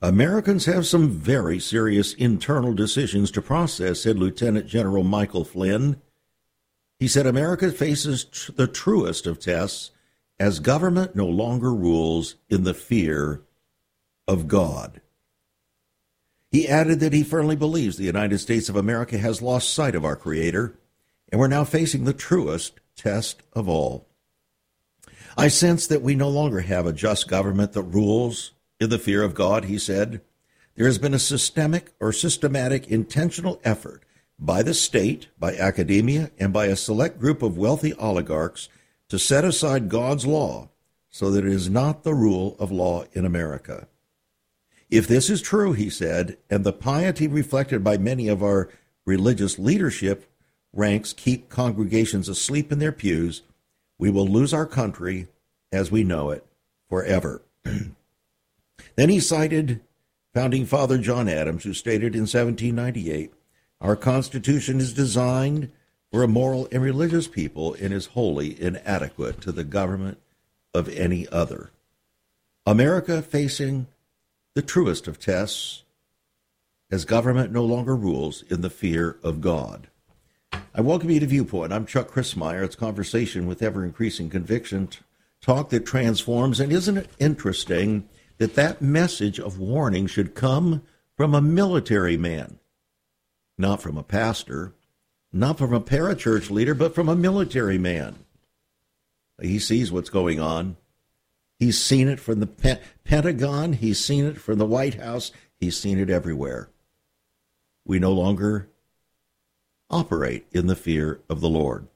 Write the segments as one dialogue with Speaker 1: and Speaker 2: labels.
Speaker 1: Americans have some very serious internal decisions to process, said Lieutenant General Michael Flynn. He said America faces tr- the truest of tests as government no longer rules in the fear of God. He added that he firmly believes the United States of America has lost sight of our Creator, and we're now facing the truest test of all. I sense that we no longer have a just government that rules in the fear of God, he said. There has been a systemic or systematic intentional effort by the state, by academia, and by a select group of wealthy oligarchs to set aside God's law so that it is not the rule of law in America. If this is true, he said, and the piety reflected by many of our religious leadership ranks keep congregations asleep in their pews, we will lose our country as we know it forever. then he cited founding father John Adams, who stated in 1798 our Constitution is designed for a moral and religious people and is wholly inadequate to the government of any other. America facing the truest of tests as government no longer rules in the fear of God. I welcome you to Viewpoint. I'm Chuck Crismier. It's conversation with ever increasing conviction, talk that transforms. And isn't it interesting that that message of warning should come from a military man? not from a pastor, not from a parachurch leader, but from a military man. He sees what's going on. He's seen it from the Pe- Pentagon, he's seen it from the White House, he's seen it everywhere. We no longer operate in the fear of the Lord.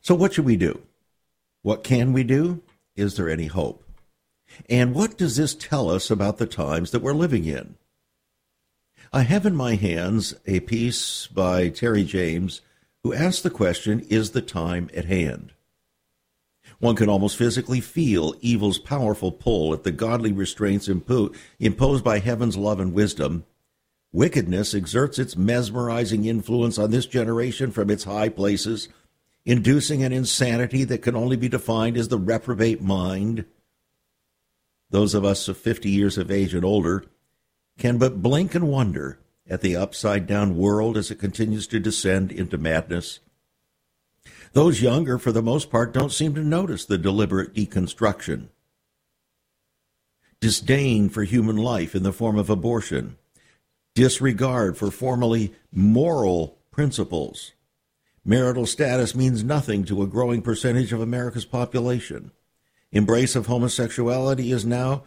Speaker 1: So, what should we do? What can we do? Is there any hope? And what does this tell us about the times that we're living in? I have in my hands a piece by Terry James who asks the question Is the time at hand? One can almost physically feel evil's powerful pull at the godly restraints impo- imposed by heaven's love and wisdom. Wickedness exerts its mesmerizing influence on this generation from its high places, inducing an insanity that can only be defined as the reprobate mind. Those of us of 50 years of age and older can but blink and wonder at the upside down world as it continues to descend into madness. Those younger, for the most part, don't seem to notice the deliberate deconstruction. Disdain for human life in the form of abortion, disregard for formerly moral principles. Marital status means nothing to a growing percentage of America's population. Embrace of homosexuality is now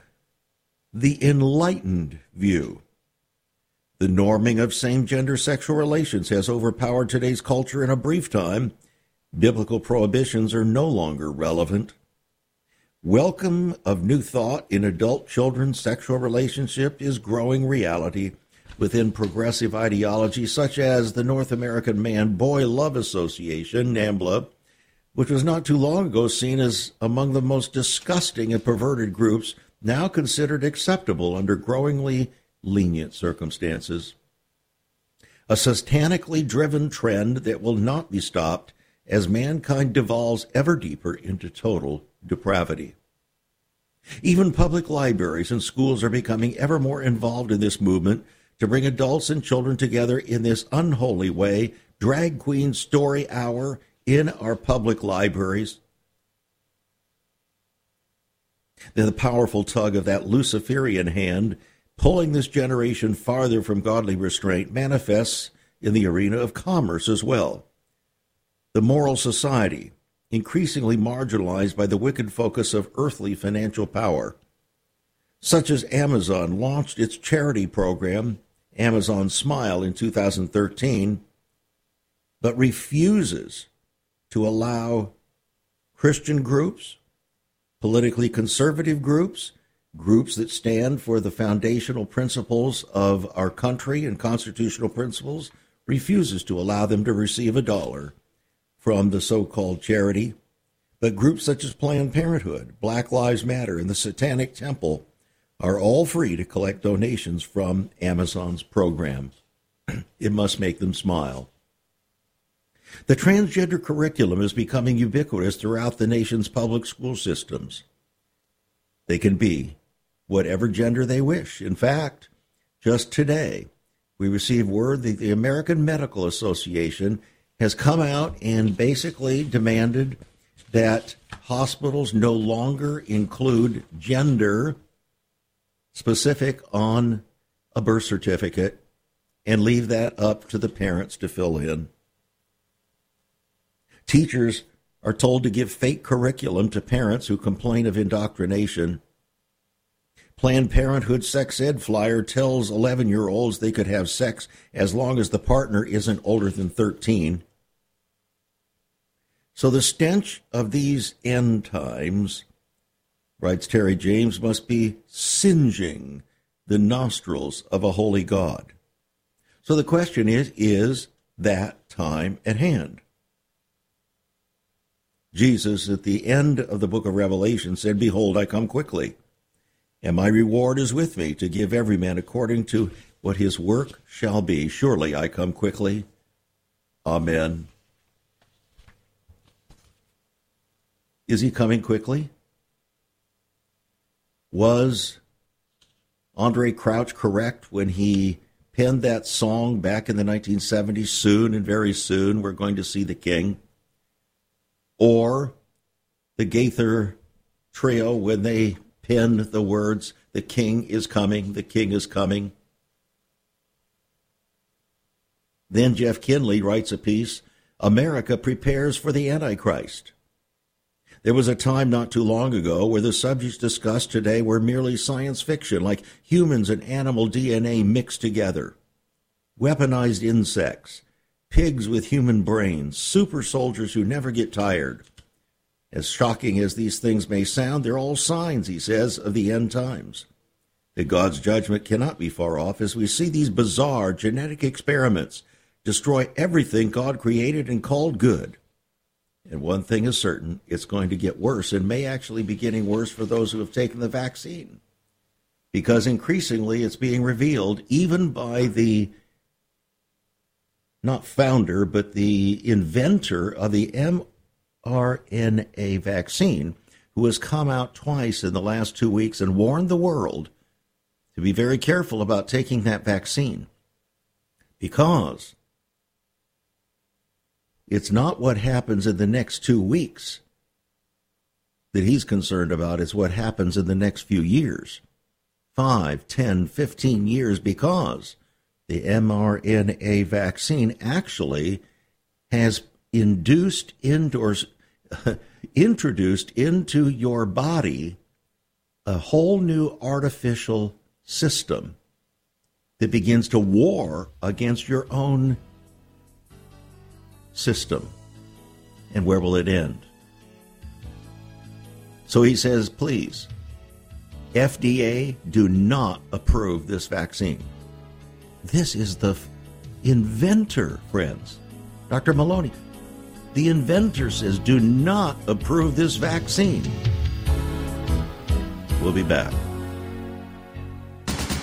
Speaker 1: the enlightened view. The norming of same gender sexual relations has overpowered today's culture in a brief time. Biblical prohibitions are no longer relevant. Welcome of new thought in adult children's sexual relationship is growing reality within progressive ideology such as the North American Man Boy Love Association, NAMBLA, which was not too long ago seen as among the most disgusting and perverted groups now considered acceptable under growingly lenient circumstances. A satanically driven trend that will not be stopped as mankind devolves ever deeper into total depravity. Even public libraries and schools are becoming ever more involved in this movement to bring adults and children together in this unholy way. Drag Queen Story Hour in our public libraries, the powerful tug of that Luciferian hand pulling this generation farther from godly restraint manifests in the arena of commerce as well. The moral society, increasingly marginalized by the wicked focus of earthly financial power, such as Amazon launched its charity program, Amazon Smile, in 2013, but refuses to allow Christian groups, politically conservative groups, groups that stand for the foundational principles of our country and constitutional principles refuses to allow them to receive a dollar from the so-called charity. But groups such as Planned Parenthood, Black Lives Matter, and the Satanic Temple are all free to collect donations from Amazon's program. it must make them smile. The transgender curriculum is becoming ubiquitous throughout the nation's public school systems. They can be whatever gender they wish. In fact, just today, we received word that the American Medical Association has come out and basically demanded that hospitals no longer include gender specific on a birth certificate and leave that up to the parents to fill in. Teachers are told to give fake curriculum to parents who complain of indoctrination. Planned Parenthood sex ed flyer tells 11 year olds they could have sex as long as the partner isn't older than 13. So the stench of these end times, writes Terry James, must be singeing the nostrils of a holy God. So the question is is that time at hand? Jesus, at the end of the book of Revelation, said, Behold, I come quickly, and my reward is with me to give every man according to what his work shall be. Surely I come quickly. Amen. Is he coming quickly? Was Andraé Crouch correct when he penned that song back in the 1970s? Soon and very soon, we're going to see the king or the Gaither trio when they penned the words, The King is coming, the King is coming. Then Jeff Kinley writes a piece America prepares for the Antichrist. There was a time not too long ago where the subjects discussed today were merely science fiction, like humans and animal DNA mixed together, weaponized insects, pigs with human brains, super soldiers who never get tired. As shocking as these things may sound, they're all signs, he says, of the end times. That God's judgment cannot be far off as we see these bizarre genetic experiments destroy everything God created and called good. And one thing is certain it's going to get worse and may actually be getting worse for those who have taken the vaccine. Because increasingly it's being revealed, even by the not founder, but the inventor of the mRNA vaccine, who has come out twice in the last two weeks and warned the world to be very careful about taking that vaccine. Because it's not what happens in the next two weeks that he's concerned about, it's what happens in the next few years. Five, ten, fifteen years, because the mRNA vaccine actually has induced indoors, introduced into your body a whole new artificial system that begins to war against your own system. And where will it end? So he says, please, FDA, do not approve this vaccine. This is the inventor, friends. Dr. Maloney, the inventor says do not approve this vaccine. We'll be back.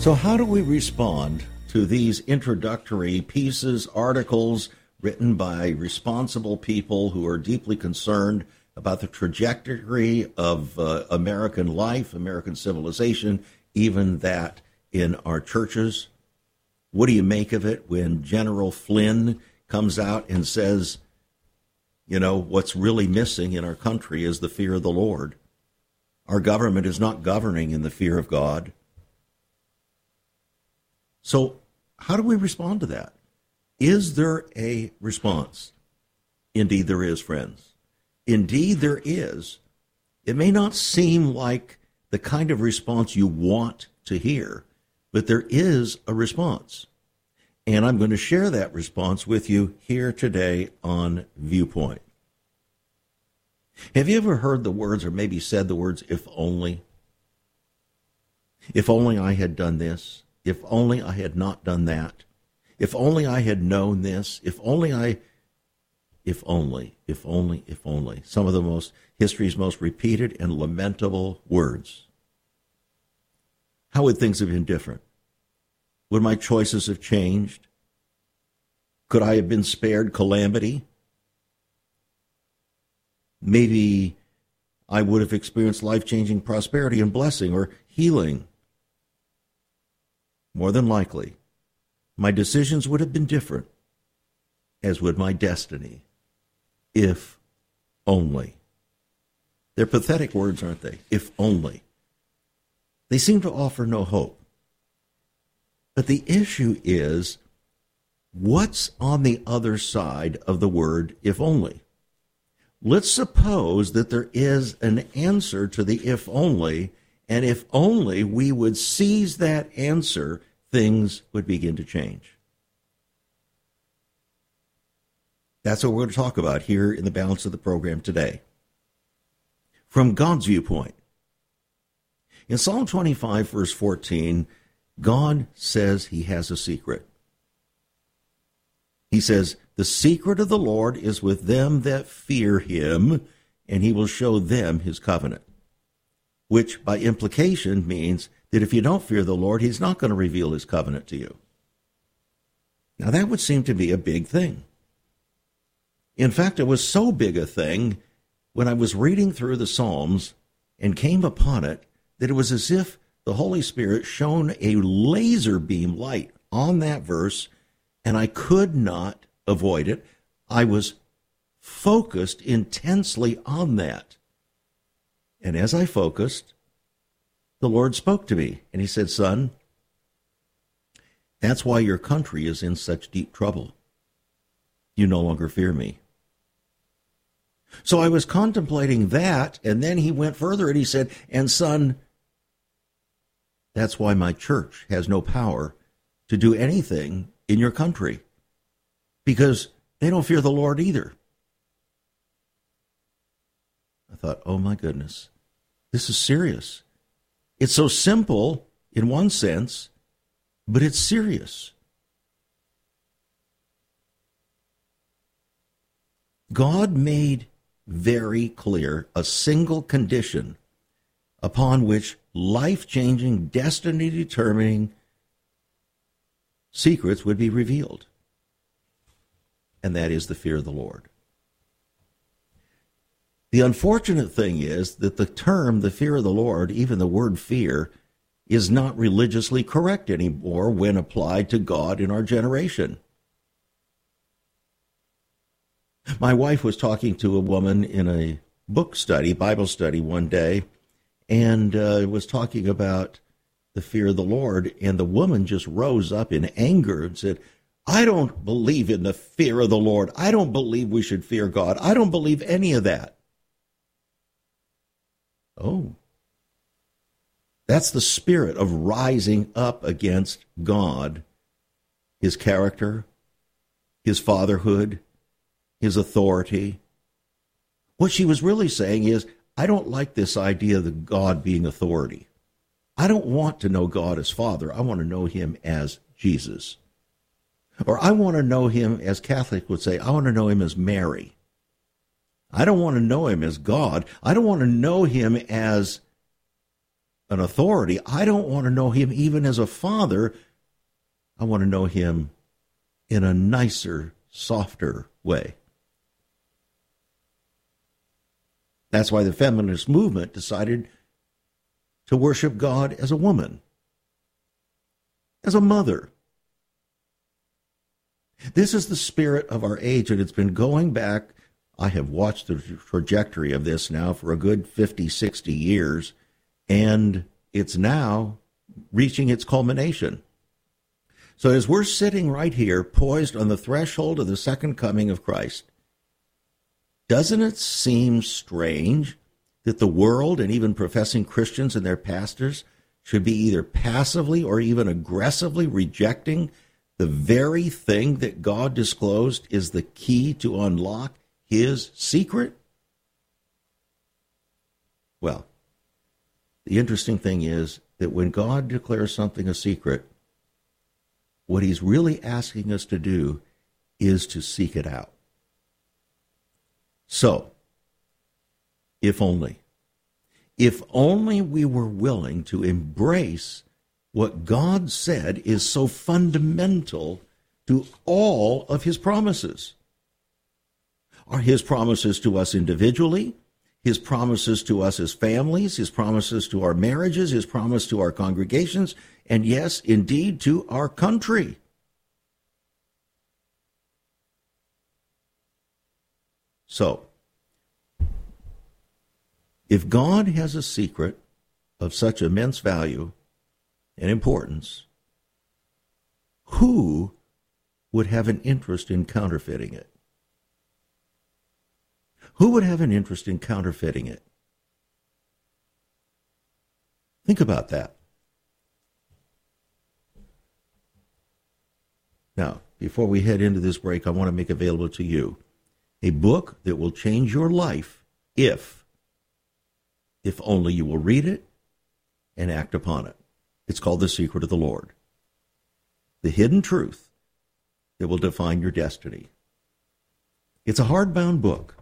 Speaker 1: So, how do we respond to these introductory pieces, articles written by responsible people who are deeply concerned about the trajectory of uh, American life, American civilization, even that in our churches? What do you make of it when General Flynn comes out and says, You know, what's really missing in our country is the fear of the Lord. Our government is not governing in the fear of God. So, how do we respond to that? Is there a response? Indeed, there is, friends. Indeed, there is. It may not seem like the kind of response you want to hear, but there is a response. And I'm going to share that response with you here today on Viewpoint. Have you ever heard the words, or maybe said the words, if only? If only I had done this. If only I had not done that. If only I had known this. If only I. If only, if only, if only. Some of the most, history's most repeated and lamentable words. How would things have been different? Would my choices have changed? Could I have been spared calamity? Maybe I would have experienced life changing prosperity and blessing or healing. More than likely, my decisions would have been different, as would my destiny, if only. They're pathetic words, aren't they? If only. They seem to offer no hope. But the issue is what's on the other side of the word if only? Let's suppose that there is an answer to the if only, and if only we would seize that answer, things would begin to change. That's what we're going to talk about here in the balance of the program today. From God's viewpoint. In Psalm 25, verse 14, God says he has a secret. He says, The secret of the Lord is with them that fear him, and he will show them his covenant. Which, by implication, means that if you don't fear the Lord, he's not going to reveal his covenant to you. Now, that would seem to be a big thing. In fact, it was so big a thing when I was reading through the Psalms and came upon it that it was as if the Holy Spirit shone a laser beam light on that verse, and I could not avoid it. I was focused intensely on that. And as I focused, the Lord spoke to me, and He said, Son, that's why your country is in such deep trouble. You no longer fear me. So I was contemplating that, and then he went further and he said, And son, that's why my church has no power to do anything in your country because they don't fear the Lord either. I thought, oh my goodness, this is serious. It's so simple in one sense, but it's serious. God made very clear a single condition upon which life changing, destiny determining secrets would be revealed. And that is the fear of the Lord. The unfortunate thing is that the term, the fear of the Lord, even the word fear, is not religiously correct anymore when applied to God in our generation. My wife was talking to a woman in a book study, Bible study, one day, and uh, was talking about the fear of the Lord. And the woman just rose up in anger and said, I don't believe in the fear of the Lord. I don't believe we should fear God. I don't believe any of that. Oh. That's the spirit of rising up against God, his character, his fatherhood, his authority. What she was really saying is, I don't like this idea of God being authority. I don't want to know God as Father. I want to know Him as Jesus. Or I want to know Him, as Catholics would say, I want to know Him as Mary. I don't want to know Him as God. I don't want to know Him as an authority. I don't want to know Him even as a Father. I want to know Him in a nicer, softer way. That's why the feminist movement decided to worship God as a woman, as a mother. This is the spirit of our age, and it's been going back I have watched the trajectory of this now for a good 50, 60 years, and it's now reaching its culmination. So, as we're sitting right here, poised on the threshold of the second coming of Christ, doesn't it seem strange that the world and even professing Christians and their pastors should be either passively or even aggressively rejecting the very thing that God disclosed is the key to unlock his secret? Well, the interesting thing is that when God declares something a secret, what he's really asking us to do is to seek it out. So, if only, if only we were willing to embrace what God said is so fundamental to all of his promises. Are his promises to us individually, his promises to us as families, his promises to our marriages, his promise to our congregations, and yes, indeed, to our country. So, if God has a secret of such immense value and importance, who would have an interest in counterfeiting it? Who would have an interest in counterfeiting it? Think about that. Now, before we head into this break, I want to make available to you a book that will change your life if, if only you will read it and act upon it. It's called The Secret of the Lord. The hidden truth that will define your destiny. It's a hardbound book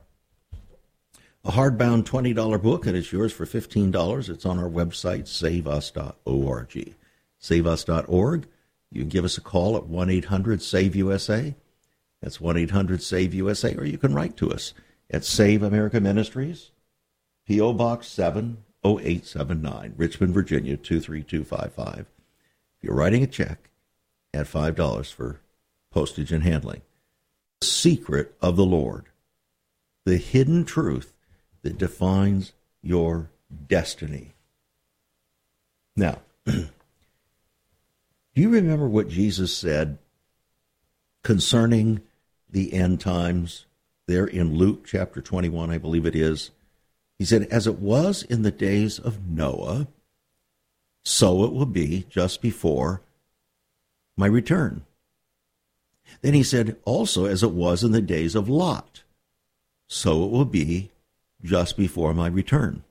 Speaker 1: a hardbound $20 book, and it's yours for $15. It's on our website, saveus.org. Saveus.org. You can give us a call at 1 800 SAVE USA. That's 1 800 SAVE USA, or you can write to us at Save America Ministries, P.O. Box 70879, Richmond, Virginia 23255. If you're writing a check, add $5 for postage and handling. The secret of the Lord, the hidden truth that defines your destiny. Now, do you remember what Jesus said concerning the end times there in Luke chapter 21, I believe it is? He said, As it was in the days of Noah, so it will be just before my return. Then he said, Also, as it was in the days of Lot, so it will be just before my return.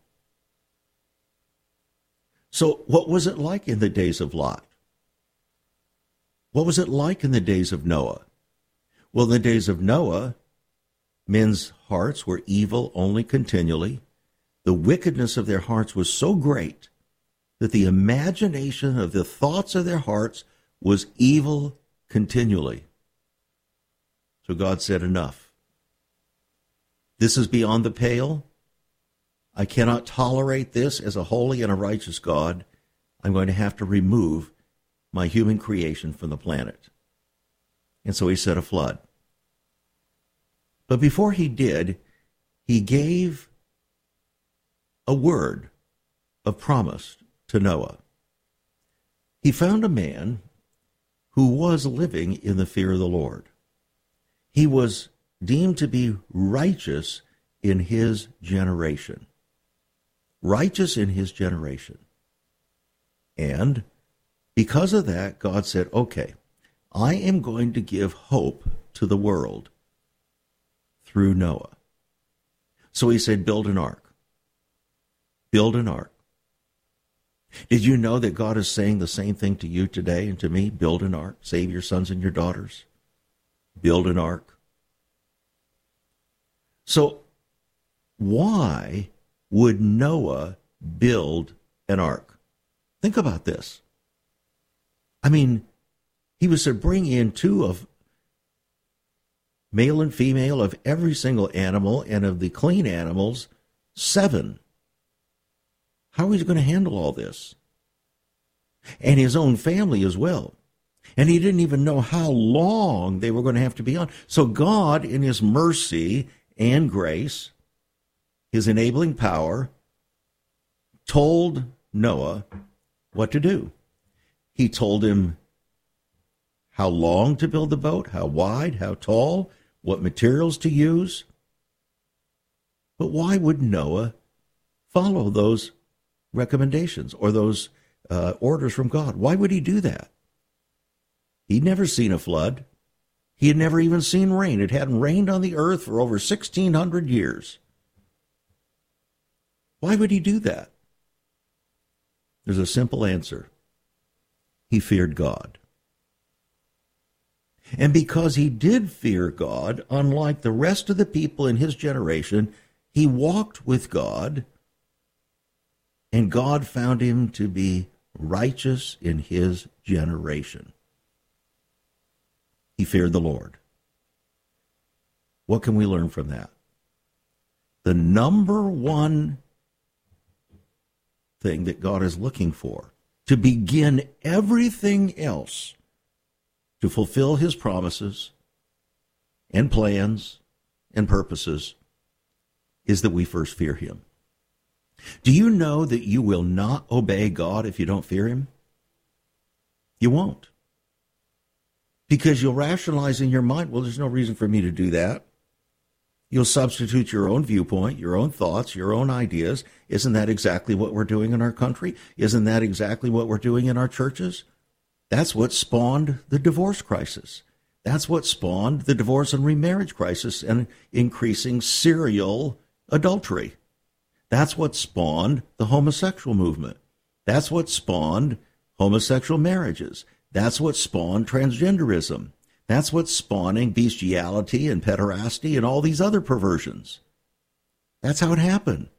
Speaker 1: So, what was it like in the days of Lot? What was it like in the days of Noah? Well, in the days of Noah, men's hearts were evil only continually. The wickedness of their hearts was so great that the imagination of the thoughts of their hearts was evil continually. So God said, Enough. This is beyond the pale. I cannot tolerate this as a holy and a righteous God. I'm going to have to remove my human creation from the planet. And so he set a flood. But before he did, he gave a word of promise to Noah. He found a man who was living in the fear of the Lord. He was deemed to be righteous in his generation. Righteous in his generation. And because of that, God said, okay, I am going to give hope to the world through Noah. So he said, build an ark. Build an ark. Did you know that God is saying the same thing to you today and to me? Build an ark. Save your sons and your daughters. Build an ark. So, why would Noah build an ark? Think about this. I mean, he was to bring in two of male and female of every single animal, and of the clean animals, seven. How is he going to handle all this? And his own family as well. And he didn't even know how long they were going to have to be on. So God, in his mercy and grace, his enabling power, told Noah what to do. He told him how long to build the boat, how wide, how tall, what materials to use. But why would Noah follow those recommendations or those uh, orders from God? Why would he do that? He'd never seen a flood. He had never even seen rain. It hadn't rained on the earth for over 1,600 years. Why would he do that? There's a simple answer. He feared God. And because he did fear God, unlike the rest of the people in his generation, he walked with God, and God found him to be righteous in his generation. He feared the Lord. What can we learn from that? The number one thing that God is looking for to begin everything else to fulfill his promises and plans and purposes is that we first fear him. Do you know that you will not obey God if you don't fear him? You won't because you'll rationalize in your mind, well, there's no reason for me to do that. You'll substitute your own viewpoint, your own thoughts, your own ideas. Isn't that exactly what we're doing in our country? Isn't that exactly what we're doing in our churches? That's what spawned the divorce crisis. That's what spawned the divorce and remarriage crisis and increasing serial adultery. That's what spawned the homosexual movement. That's what spawned homosexual marriages. That's what spawned transgenderism. That's what's spawning bestiality and pederasty and all these other perversions. That's how it happened.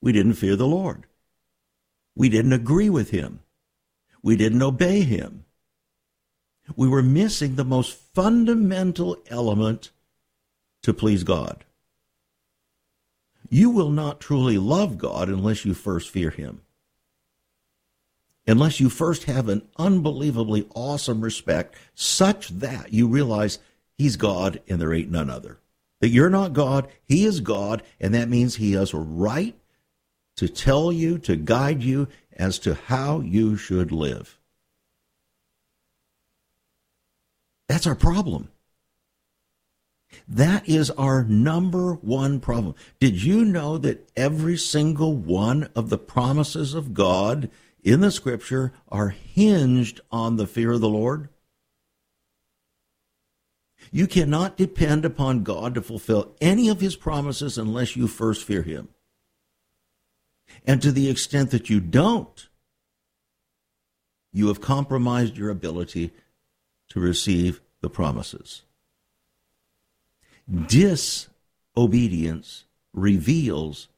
Speaker 1: We didn't fear the Lord. We didn't agree with him. We didn't obey him. We were missing the most fundamental element to please God. You will not truly love God unless you first fear him unless you first have an unbelievably awesome respect such that you realize he's God and there ain't none other. That you're not God, he is God, and that means he has a right to tell you, to guide you as to how you should live. That's our problem. That is our number one problem. Did you know that every single one of the promises of God in the scripture are hinged on the fear of the Lord? You cannot depend upon God to fulfill any of his promises unless you first fear him. And to the extent that you don't, you have compromised your ability to receive the promises. Disobedience reveals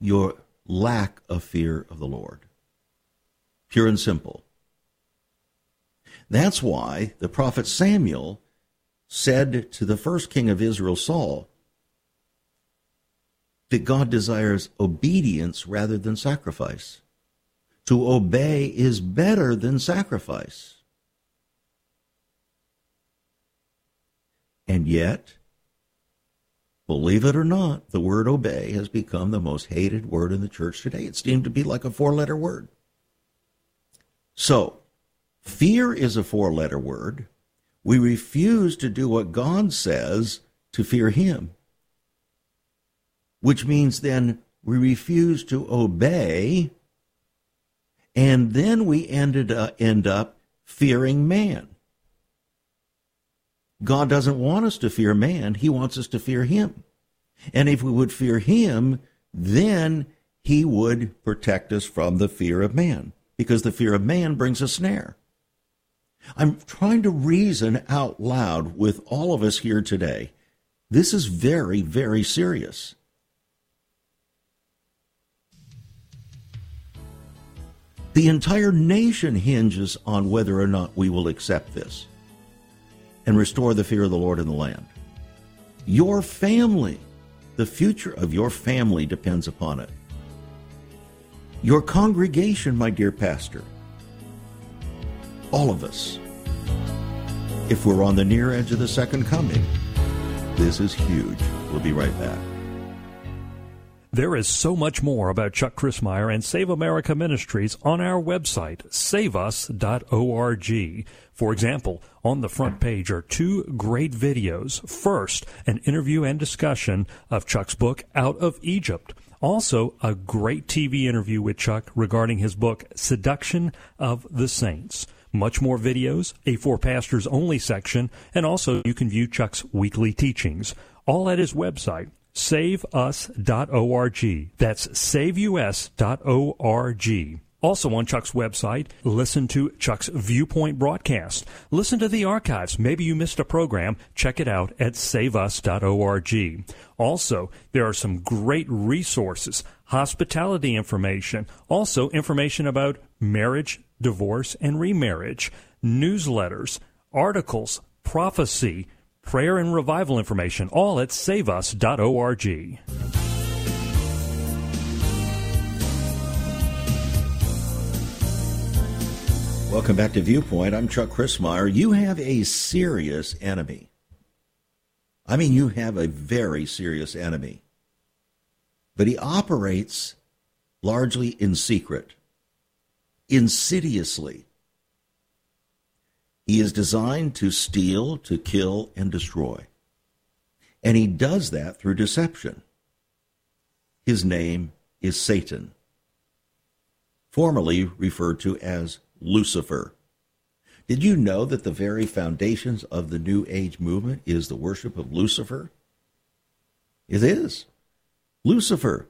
Speaker 1: your lack of fear of the Lord pure and simple. That's why the prophet Samuel said to the first king of Israel, Saul, that God desires obedience rather than sacrifice. To obey is better than sacrifice. And yet, believe it or not, the word obey has become the most hated word in the church today. It's deemed to be like a four letter word. So, fear is a four letter word. We refuse to do what God says to fear Him, which means then we refuse to obey, and then we ended up, end up fearing man. God doesn't want us to fear man, He wants us to fear Him. And if we would fear Him, then He would protect us from the fear of man because the fear of man brings a snare. I'm trying to reason out loud with all of us here today. This is very, very serious. The entire nation hinges on whether or not we will accept this and restore the fear of the Lord in the land. Your family, the future of your family depends upon it your congregation, my dear pastor, all of us, if we're on the near edge of the second coming, This is huge. We'll be right back.
Speaker 2: There is so much more about Chuck Crismier and Save America Ministries on our website, saveus.org. For example, on the front page are two great videos. First, an interview and discussion of Chuck's book, Out of Egypt. Also, a great TV interview with Chuck regarding his book, Seduction of the Saints. Much more videos, a For Pastors Only section, and also you can view Chuck's weekly teachings. All at his website, saveus.org. That's saveus.org. Also on Chuck's website, listen to Chuck's Viewpoint broadcast. Listen to the archives. Maybe you missed a program. Check it out at saveus.org. Also, there are some great resources, hospitality information, also information about marriage, divorce, and remarriage, newsletters, articles, prophecy, prayer and revival information, all at saveus.org.
Speaker 1: Welcome back to Viewpoint. I'm Chuck Crismier. You have a serious enemy. I mean, you have a very serious enemy. But he operates largely in secret, insidiously. He is designed to steal, to kill, and destroy. And he does that through deception. His name is Satan, formerly referred to as Lucifer. Did you know that the very foundations of the New Age movement is the worship of Lucifer? It is. Lucifer.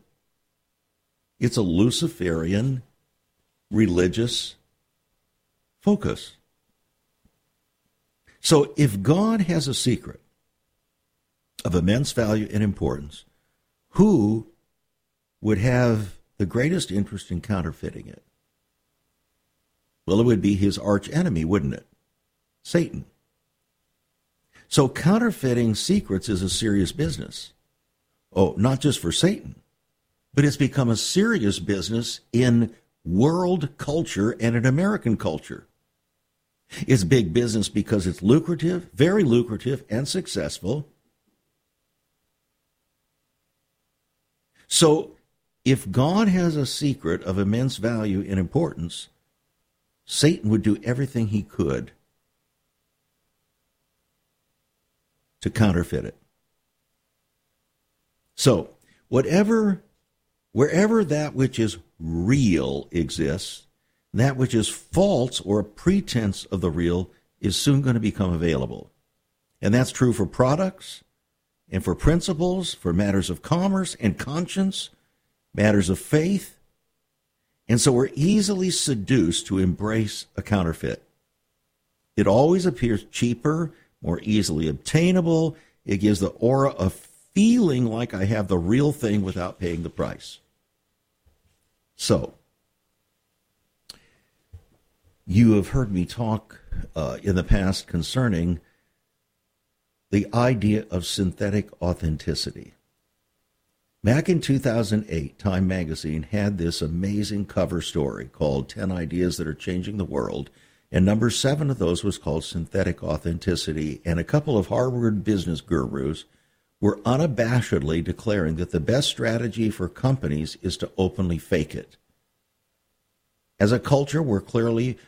Speaker 1: It's a Luciferian religious focus. So if God has a secret of immense value and importance, who would have the greatest interest in counterfeiting it? Well, it would be his arch enemy, wouldn't it? Satan. So counterfeiting secrets is a serious business. Oh, not just for Satan, but it's become a serious business in world culture and in American culture. It's big business because it's lucrative, very lucrative, and successful. So, if God has a secret of immense value and importance, Satan would do everything he could to counterfeit it. So, whatever, wherever that which is real exists, that which is false or a pretense of the real is soon going to become available. And that's true for products and for principles, for matters of commerce and conscience, matters of faith, and so we're easily seduced to embrace a counterfeit. It always appears cheaper, more easily obtainable. It gives the aura of feeling like I have the real thing without paying the price. So, you have heard me talk uh, in the past concerning the idea of synthetic authenticity. Back in 2008, Time magazine had this amazing cover story called 10 Ideas That Are Changing the World. And number seven of those was called Synthetic Authenticity. And a couple of Harvard business gurus were unabashedly declaring that the best strategy for companies is to openly fake it. As a culture, we're clearly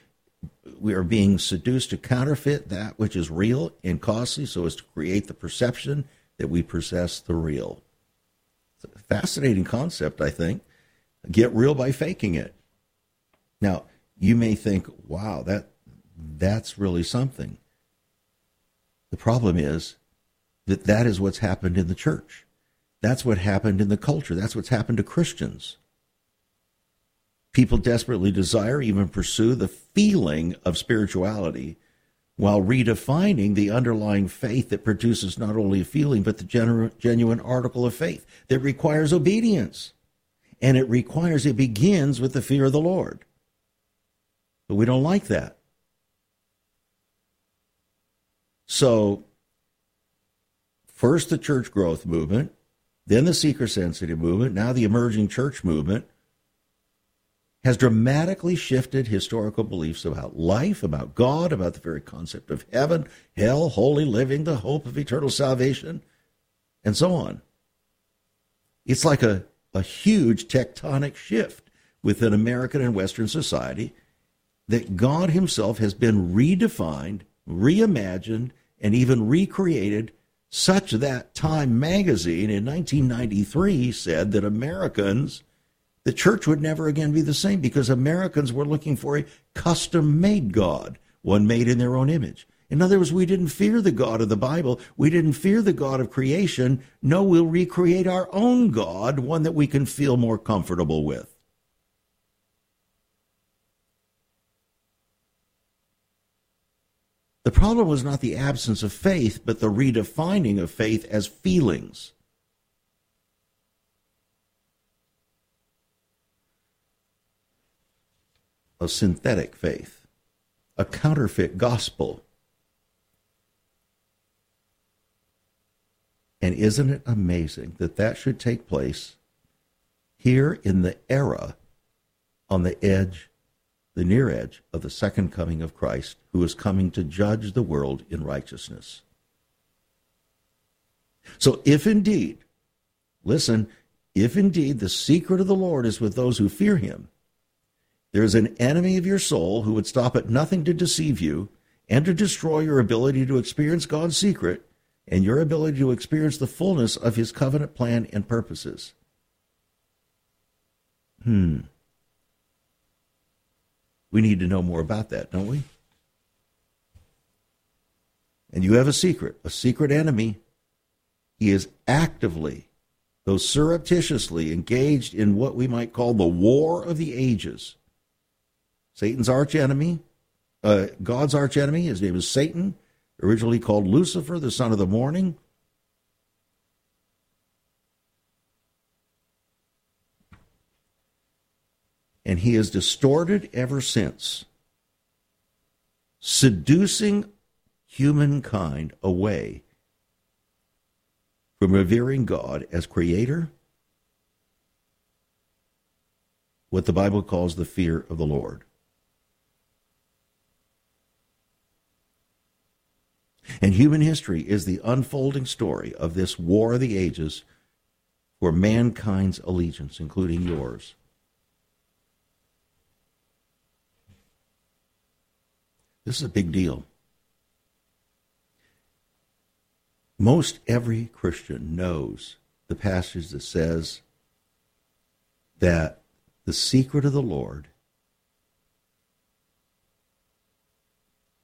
Speaker 1: we are being seduced to counterfeit that which is real and costly so as to create the perception that we possess the real fascinating concept, I think. Get real by faking it. Now, you may think, wow, that that's really something. The problem is that that is what's happened in the church. That's what happened in the culture. That's what's happened to Christians. People desperately desire, even pursue the feeling of spirituality while redefining the underlying faith that produces not only a feeling, but the genu- genuine article of faith that requires obedience. And it requires, it begins with the fear of the Lord. But we don't like that. So, first the church growth movement, then the seeker sensitive movement, now the emerging church movement has dramatically shifted historical beliefs about life, about God, about the very concept of heaven, hell, holy living, the hope of eternal salvation. and so on. It's like a, a huge tectonic shift within American and Western society that God Himself has been redefined, reimagined, and even recreated, such that Time magazine in 1993 said that Americans, the church would never again be the same because Americans were looking for a custom made God, one made in their own image. In other words, we didn't fear the God of the Bible. We didn't fear the God of creation. No, we'll recreate our own God, one that we can feel more comfortable with. The problem was not the absence of faith, but the redefining of faith as feelings. A synthetic faith, a counterfeit gospel. And isn't it amazing that that should take place here in the era on the edge the near edge of the second coming of Christ, who is coming to judge the world in righteousness. So, if indeed, listen, if indeed the secret of the Lord is with those who fear him, there is an enemy of your soul who would stop at nothing to deceive you and to destroy your ability to experience God's secret and your ability to experience the fullness of his covenant plan and purposes. Hmm. We need to know more about that, don't we? And you have a secret, a secret enemy. He is actively, though surreptitiously, engaged in what we might call the war of the ages. Satan's archenemy, uh, God's archenemy, his name is Satan, originally called Lucifer, the son of the morning. and he has distorted ever since, seducing humankind away from revering God as creator, what the Bible calls the fear of the Lord. And human history is the unfolding story of this war of the ages for mankind's allegiance, including yours. This is a big deal. Most every Christian knows the passage that says that the secret of the Lord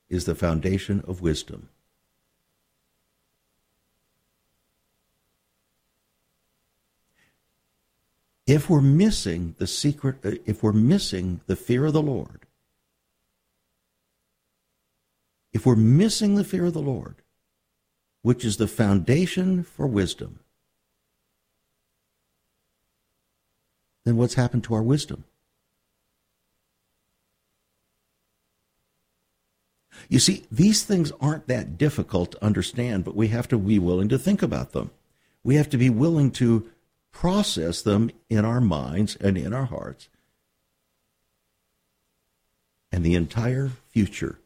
Speaker 1: is the foundation of wisdom. If we're missing the secret, uh, if we're missing the fear of the Lord, if we're missing the fear of the Lord, which is the foundation for wisdom, then what's happened to our wisdom? You see, these things aren't that difficult to understand, but we have to be willing to think about them. We have to be willing to process them in our minds and in our hearts. And the entire future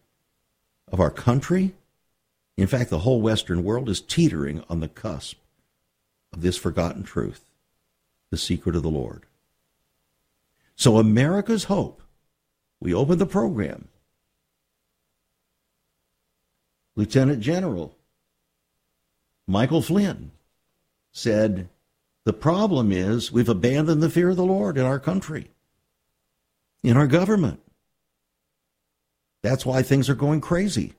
Speaker 1: of our country, in fact, the whole Western world, is teetering on the cusp of this forgotten truth, the secret of the Lord. So, America's hope, we open the program. Lieutenant General Michael Flynn said, The problem is we've abandoned the fear of the Lord in our country, in our government. That's why things are going crazy.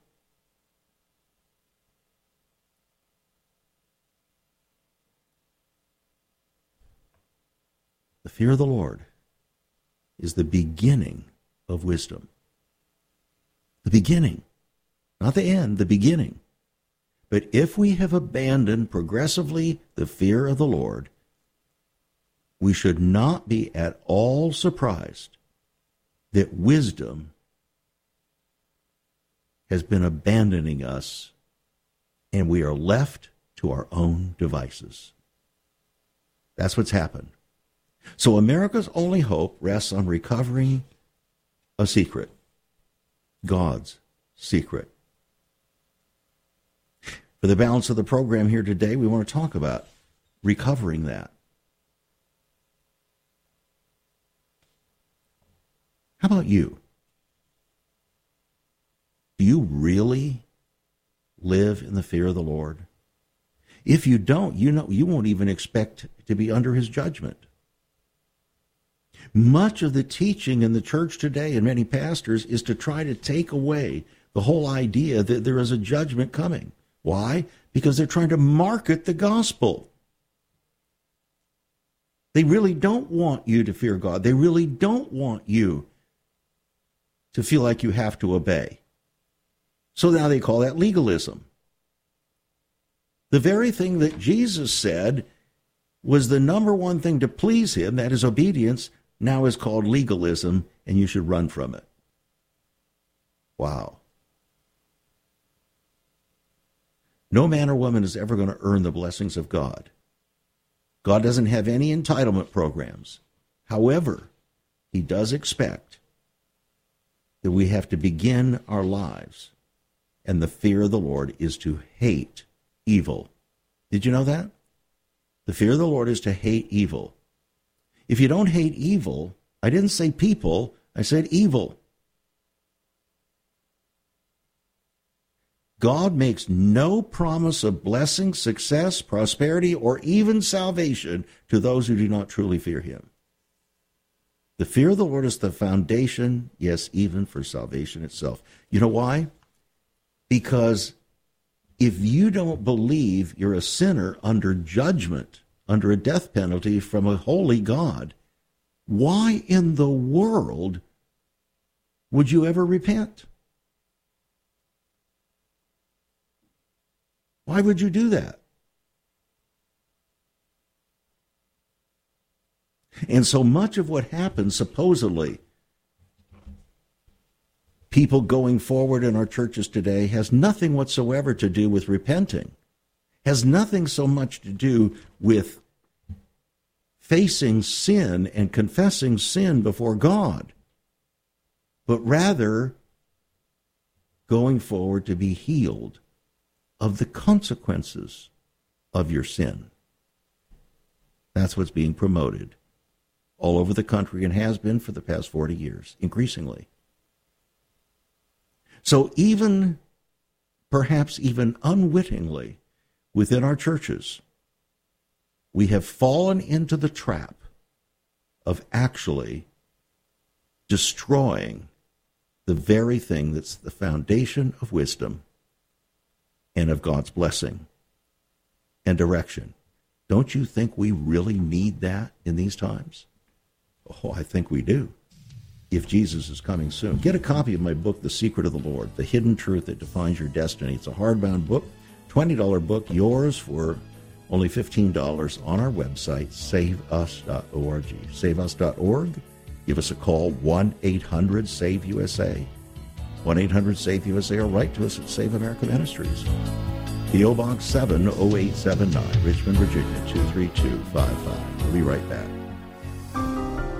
Speaker 1: The fear of the Lord is the beginning of wisdom. The beginning, not the end, the beginning. But if we have abandoned progressively the fear of the Lord, we should not be at all surprised that wisdom has been abandoning us, and we are left to our own devices. That's what's happened. So America's only hope rests on recovering a secret God's secret. For the balance of the program here today, we want to talk about recovering that. How about you? Do you really live in the fear of the Lord? If you don't, you know you won't even expect to be under his judgment. Much of the teaching in the church today and many pastors is to try to take away the whole idea that there is a judgment coming. Why? Because they're trying to market the gospel. They really don't want you to fear God. They really don't want you to feel like you have to obey. So now they call that legalism. The very thing that Jesus said was the number one thing to please him, that is obedience, now is called legalism, and you should run from it. Wow. No man or woman is ever going to earn the blessings of God. God doesn't have any entitlement programs. However, He does expect that we have to begin our lives, and the fear of the Lord is to hate evil. Did you know that? The fear of the Lord is to hate evil. If you don't hate evil, I didn't say people, I said evil. God makes no promise of blessing, success, prosperity, or even salvation to those who do not truly fear Him. The fear of the Lord is the foundation, yes, even for salvation itself. You know why? Because if you don't believe you're a sinner under judgment, under a death penalty from a holy God, why in the world would you ever repent? Why would you do that? And so much of what happens, supposedly, people going forward in our churches today, has nothing whatsoever to do with repenting, has nothing so much to do with facing sin and confessing sin before God, but rather going forward to be healed of the consequences of your sin. That's what's being promoted all over the country and has been for the past 40 years, increasingly. So, even perhaps even unwittingly within our churches, we have fallen into the trap of actually destroying the very thing that's the foundation of wisdom and of God's blessing and direction. Don't you think we really need that in these times? Oh, I think we do. If Jesus is coming soon, get a copy of my book, The Secret of the Lord, The Hidden Truth That Defines Your Destiny. It's a hardbound book, $20 book, yours for only $15 on our website, saveus.org. Saveus.org. Give us a call, 1 800 SAVE USA. 1 800 SAVE USA or write to us at Save America Ministries. P.O. Box 70879, Richmond, Virginia 23255. We'll be right back.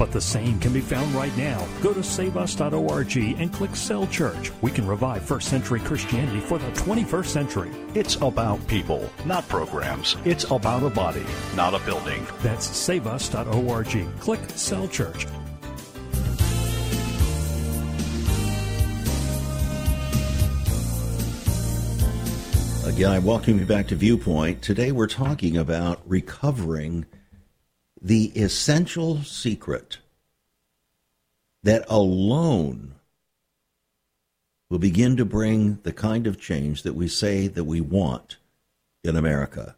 Speaker 2: But the same can be found right now. Go to saveus.org and click Cell Church. We can revive first century Christianity for the 21st century.
Speaker 3: It's about people, not programs. It's about a body, not a building.
Speaker 2: That's saveus.org. Click Cell Church.
Speaker 1: Again, I welcome you back to Viewpoint. Today we're talking about recovering the essential secret that alone will begin to bring the kind of change that we say that we want in America.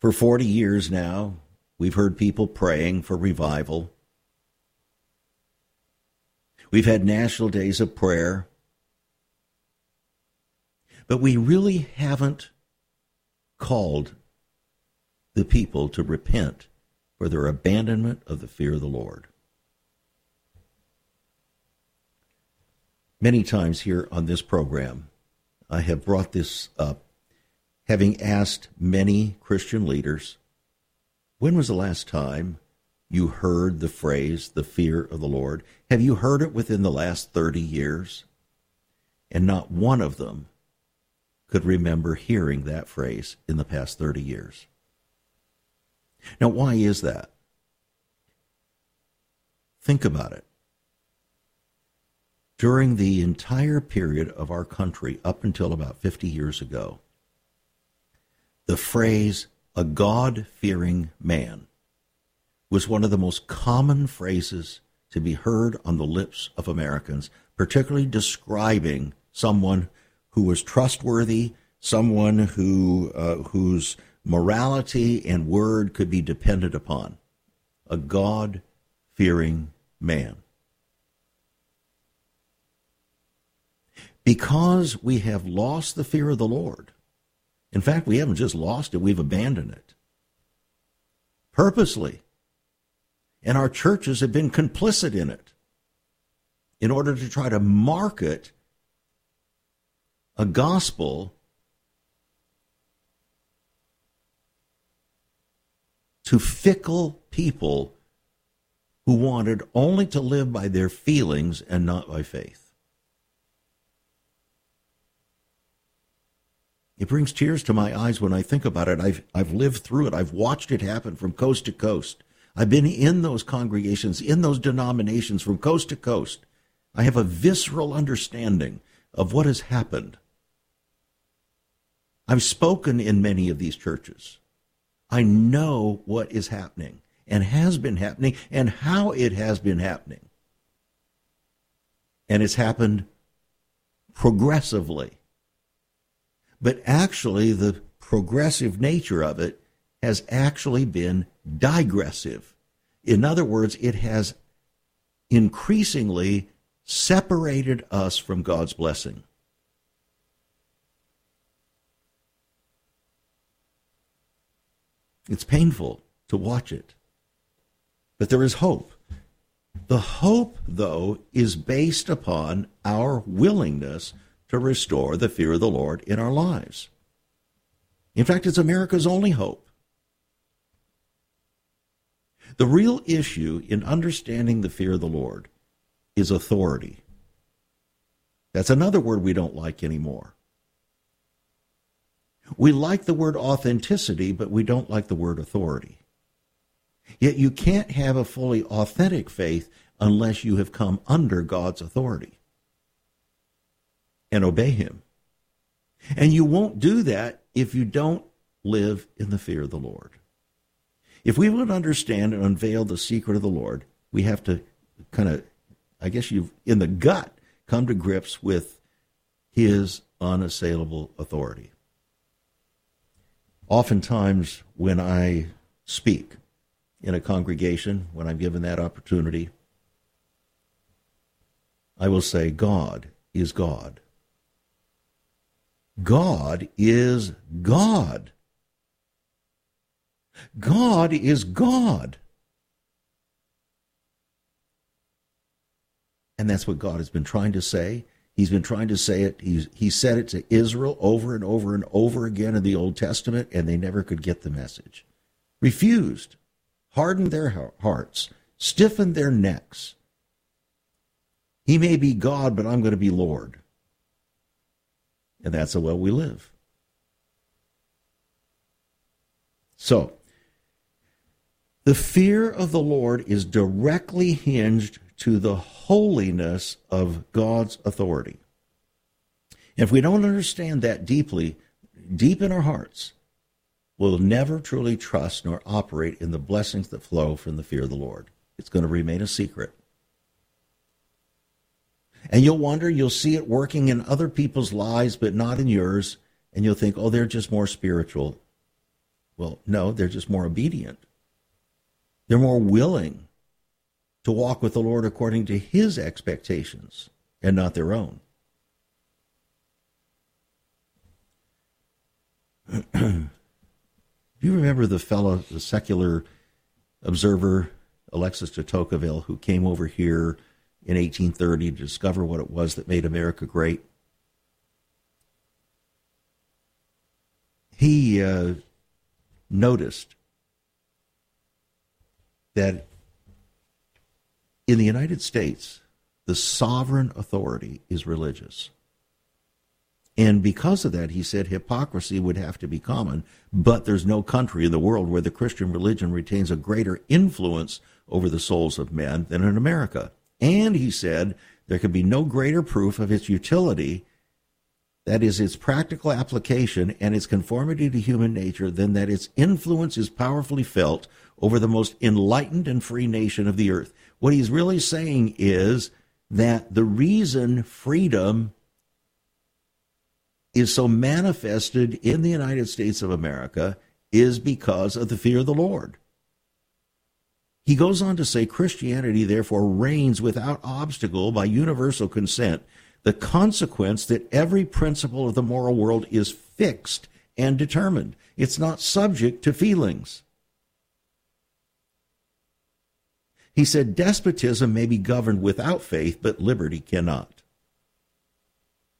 Speaker 1: For 40 years now, we've heard people praying for revival. We've had national days of prayer. But we really haven't called the people to repent for their abandonment of the fear of the Lord. Many times here on this program, I have brought this up, having asked many Christian leaders, when was the last time you heard the phrase, the fear of the Lord? Have you heard it within the last 30 years? And not one of them could remember hearing that phrase in the past 30 years. Now, why is that? Think about it. During the entire period of our country, up until about 50 years ago, the phrase, a God fearing man, was one of the most common phrases to be heard on the lips of Americans, particularly describing someone who was trustworthy, someone who uh, whose morality and word could be depended upon. A God fearing man. Because we have lost the fear of the Lord. In fact, we haven't just lost it, we've abandoned it. Purposely. And our churches have been complicit in it in order to try to market a gospel to fickle people who wanted only to live by their feelings and not by faith. It brings tears to my eyes when I think about it. I've, I've lived through it. I've watched it happen from coast to coast. I've been in those congregations, in those denominations from coast to coast. I have a visceral understanding of what has happened. I've spoken in many of these churches. I know what is happening and has been happening and how it has been happening. And it's happened progressively. But actually, the progressive nature of it has actually been digressive. In other words, it has increasingly separated us from God's blessing. It's painful to watch it. But there is hope. The hope, though, is based upon our willingness to restore the fear of the Lord in our lives. In fact, it's America's only hope. The real issue in understanding the fear of the Lord is authority. That's another word we don't like anymore. We like the word authenticity, but we don't like the word authority. Yet you can't have a fully authentic faith unless you have come under God's authority and obey Him. And you won't do that if you don't live in the fear of the Lord. If we would understand and unveil the secret of the Lord, we have to kind of, I guess you've, in the gut, come to grips with His unassailable authority. Oftentimes, when I speak in a congregation, when I'm given that opportunity, I will say, God is God. God is God. God is God. And that's what God has been trying to say. He's been trying to say it. He's, he said it to Israel over and over and over again in the Old Testament, and they never could get the message. Refused, hardened their hearts, stiffened their necks. He may be God, but I'm going to be Lord. And that's the way we live. So, the fear of the Lord is directly hinged to the holiness of God's authority. If we don't understand that deeply, deep in our hearts, we'll never truly trust nor operate in the blessings that flow from the fear of the Lord. It's going to remain a secret. And you'll wonder, you'll see it working in other people's lives, but not in yours. And you'll think, oh, they're just more spiritual. Well, no, they're just more obedient. They're more willing to walk with the Lord according to his expectations and not their own. Do you remember the fellow, the secular observer, Alexis de Tocqueville, who came over here in 1830 to discover what it was that made America great? He uh, noticed that in the United States, the sovereign authority is religious. And because of that, he said hypocrisy would have to be common, but there's no country in the world where the Christian religion retains a greater influence over the souls of men than in America. And he said there can be no greater proof of its utility, that is, its practical application and its conformity to human nature, than that its influence is powerfully felt over the most enlightened and free nation of the earth. What he's really saying is that the reason freedom is so manifested in the United States of America is because of the fear of the Lord. He goes on to say Christianity therefore reigns without obstacle by universal consent, the consequence that every principle of the moral world is fixed and determined. It's not subject to feelings. He said despotism may be governed without faith, but liberty cannot.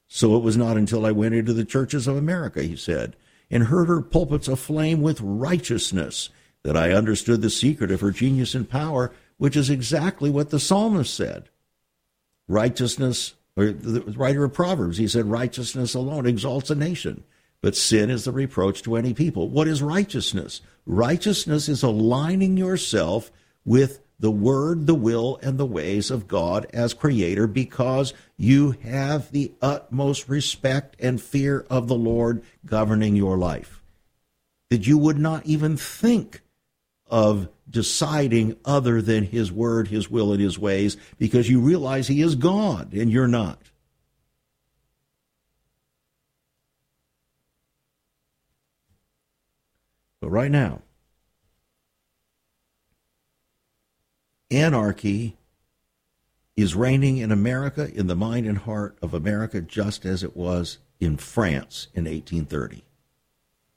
Speaker 1: So it was not until I went into the churches of America, he said, and heard her pulpits aflame with righteousness that I understood the secret of her genius and power, which is exactly what the psalmist said. Righteousness, or the writer of Proverbs, he said, righteousness alone exalts a nation, but sin is the reproach to any people. What is righteousness? Righteousness is aligning yourself with the word, the will, and the ways of God as creator because you have the utmost respect and fear of the Lord governing your life. That you would not even think of deciding other than his word, his will, and his ways because you realize he is God and you're not. But right now, Anarchy is reigning in America, in the mind and heart of America, just as it was in France in 1830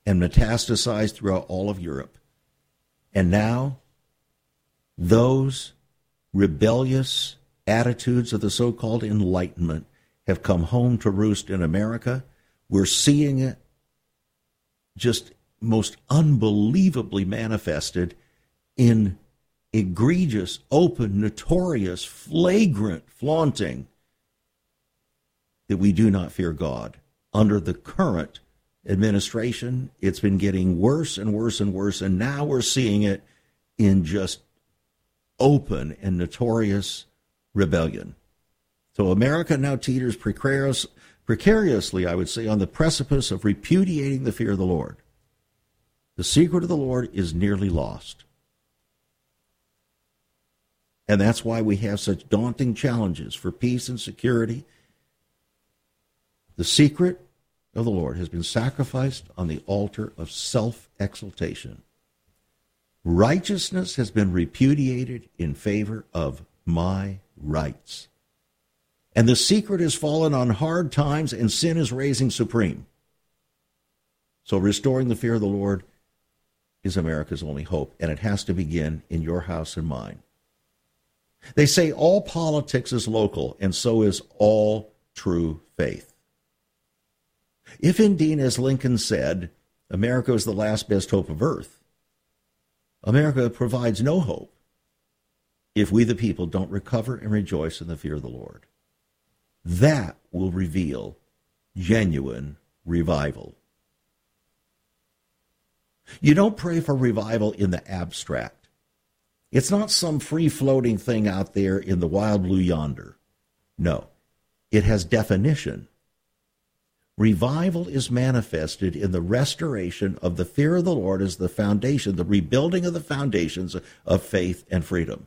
Speaker 1: and metastasized throughout all of Europe. And now, those rebellious attitudes of the so called Enlightenment have come home to roost in America. We're seeing it just most unbelievably manifested in egregious, open, notorious, flagrant flaunting that we do not fear God. Under the current administration, it's been getting worse and worse and worse, and now we're seeing it in just open and notorious rebellion. So America now teeters precarious, precariously, I would say, on the precipice of repudiating the fear of the Lord. The secret of the Lord is nearly lost. And that's why we have such daunting challenges for peace and security. The secret of the Lord has been sacrificed on the altar of self exaltation. Righteousness has been repudiated in favor of my rights. And the secret has fallen on hard times, and sin is raising supreme. So, restoring the fear of the Lord is America's only hope, and it has to begin in your house and mine. They say all politics is local, and so is all true faith. If indeed, as Lincoln said, America is the last best hope of earth, America provides no hope if we, the people, don't recover and rejoice in the fear of the Lord. That will reveal genuine revival. You don't pray for revival in the abstract. It's not some free floating thing out there in the wild blue yonder. No, it has definition. Revival is manifested in the restoration of the fear of the Lord as the foundation, the rebuilding of the foundations of faith and freedom.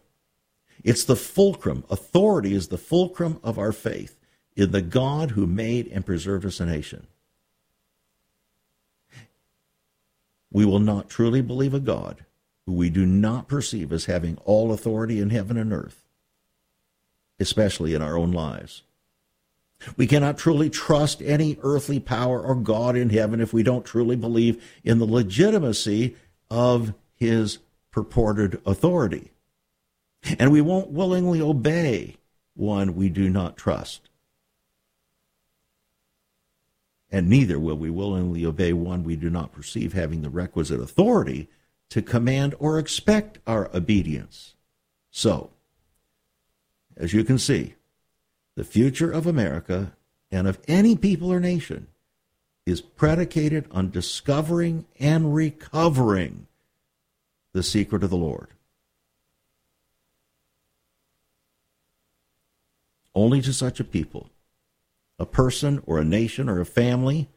Speaker 1: It's the fulcrum. Authority is the fulcrum of our faith in the God who made and preserved us a nation. we will not truly believe a God who we do not perceive as having all authority in heaven and earth, especially in our own lives. We cannot truly trust any earthly power or God in heaven if we don't truly believe in the legitimacy of his purported authority. And we won't willingly obey one we do not trust. And neither will we willingly obey one we do not perceive having the requisite authority to command or expect our obedience. So, as you can see, the future of America and of any people or nation is predicated on discovering and recovering the secret of the Lord. Only to such a people, a person or a nation or a family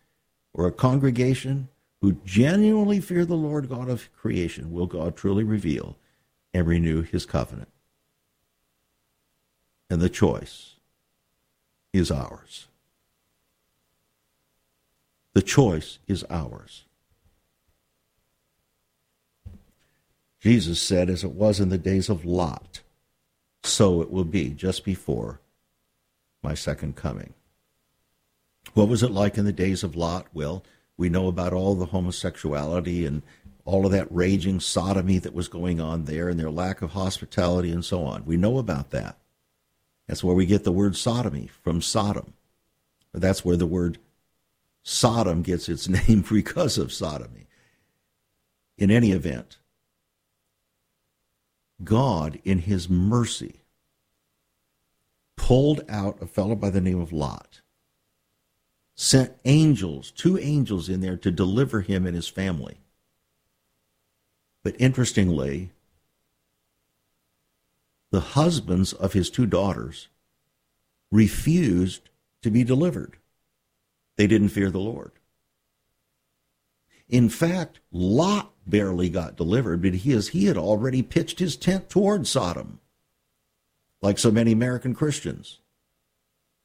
Speaker 1: or a congregation who genuinely fear the Lord God of creation will God truly reveal and renew his covenant. And the choice is ours. The choice is ours. Jesus said, as it was in the days of Lot, so it will be just before my second coming. What was it like in the days of Lot? Well, we know about all the homosexuality and all of that raging sodomy that was going on there and their lack of hospitality and so on. We know about that. That's where we get the word sodomy from Sodom. That's where the word Sodom gets its name because of sodomy. In any event, God, in his mercy, pulled out a fellow by the name of Lot, sent angels, two angels in there to deliver him and his family. But interestingly, the husbands of his two daughters refused to be delivered. They didn't fear the Lord. In fact, Lot barely got delivered because he had already pitched his tent toward Sodom, like so many American Christians,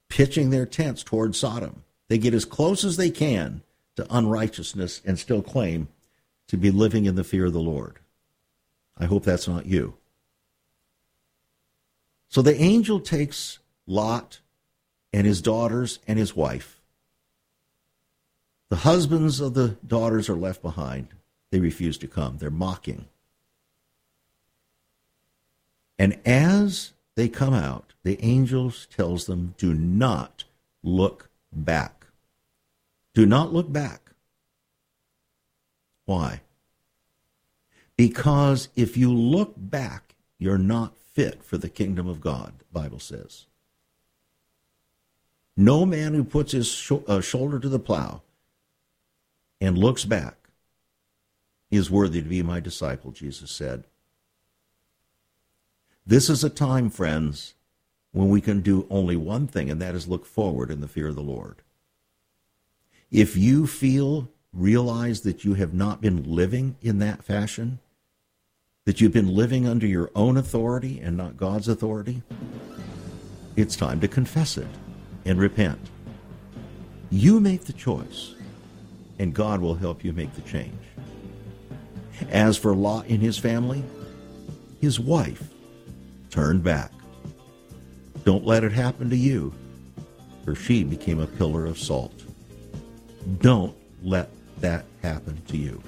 Speaker 1: pitching their tents toward Sodom. They get as close as they can to unrighteousness and still claim to be living in the fear of the Lord. I hope that's not you. So the angel takes Lot and his daughters and his wife. The husbands of the daughters are left behind. They refuse to come. They're mocking. And as they come out, the angels tells them, "Do not look back. Do not look back." Why? Because if you look back, you're not fit for the kingdom of God, the Bible says. No man who puts his sh- uh, shoulder to the plow and looks back is worthy to be my disciple, Jesus said. This is a time, friends, when we can do only one thing, and that is look forward in the fear of the Lord. If you feel, realize that you have not been living in that fashion, that you've been living under your own authority and not God's authority, it's time to confess it and repent. You make the choice, and God will help you make the change. As for Lot and his family, his wife turned back. Don't let it happen to you, for she became a pillar of salt. Don't let that happen to you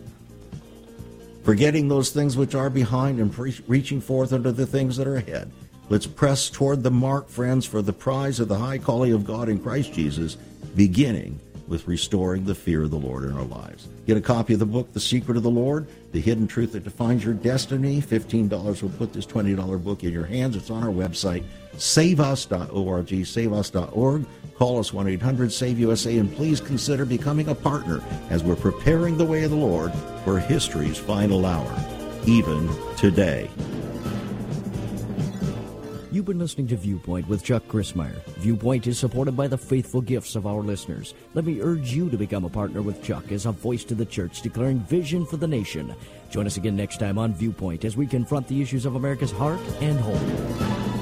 Speaker 1: forgetting those things which are behind and pre- reaching forth unto the things that are ahead. Let's press toward the mark, friends, for the prize of the high calling of God in Christ Jesus, beginning with restoring the fear of the Lord in our lives. Get a copy of the book, The Secret of the Lord, The Hidden Truth That Defines Your Destiny. $15 will put this $20 book in your hands. It's on our website, saveus.org, saveus.org. Call us 1 800 SAVE USA and please consider becoming a partner as we're preparing the way of the Lord for history's final hour, even today.
Speaker 4: You've been listening to Viewpoint with Chuck Crismier. Viewpoint is supported by the faithful gifts of our listeners. Let me urge you to become a partner with Chuck as a voice to the church declaring vision for the nation. Join us again next time on Viewpoint as we confront the issues of America's heart and home.